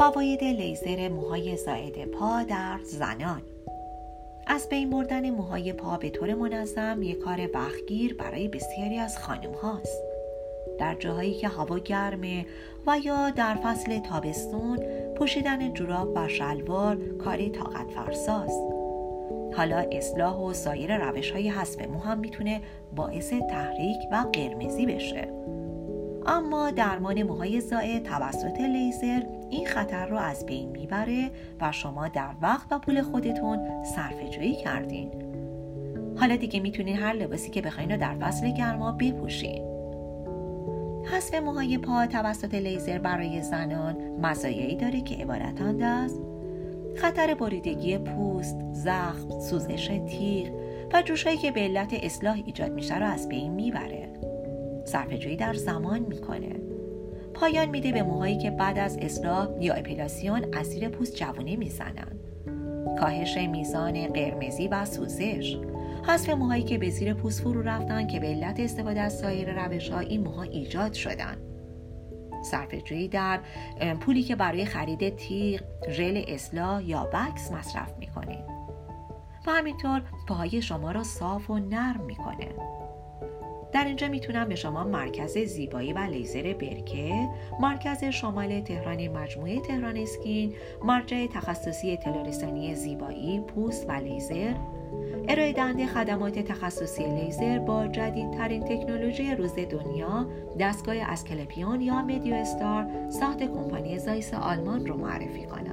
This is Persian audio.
فواید لیزر موهای زائد پا در زنان از بین بردن موهای پا به طور منظم یک کار وقتگیر برای بسیاری از خانم هاست. در جاهایی که هوا گرمه و یا در فصل تابستون پوشیدن جوراب و شلوار کاری طاقت فرساست. حالا اصلاح و سایر روش های حسب مو هم می‌تونه باعث تحریک و قرمزی بشه. اما درمان موهای زائد توسط لیزر این خطر رو از بین می‌بره و شما در وقت و پول خودتون صرفه جویی کردین. حالا دیگه می‌تونین هر لباسی که بخواین رو در فصل گرما بپوشین. حذف موهای پا توسط لیزر برای زنان مزایایی داره که عبارتند از خطر بریدگی پوست، زخم، سوزش تیغ و جوشهایی که به علت اصلاح ایجاد میشه رو از بین می‌بره. صرفه‌جویی در زمان می‌کنه. پایان میده به موهایی که بعد از اصلاح یا اپیلاسیون اسیر پوست جوونه می‌زنن. کاهش میزان قرمزی و سوزش حذف موهایی که به زیر پوست فرو رفتن که به علت استفاده از سایر روش ها این موها ایجاد شدن صرفه در پولی که برای خرید تیغ، ژل اصلاح یا بکس مصرف می‌کنید و همینطور پاهای شما را صاف و نرم می‌کنه در اینجا می‌تونم به شما مرکز زیبایی و لیزر برکه، مرکز شمال تهران مجموعه تهران اسکین، مرجع تخصصی اطلاع زیبایی، پوست و لیزر، ارائه دهنده خدمات تخصصی لیزر با جدیدترین تکنولوژی روز دنیا دستگاه اسکلپیون یا مدیو استار ساخت کمپانی زایس آلمان رو معرفی کنم.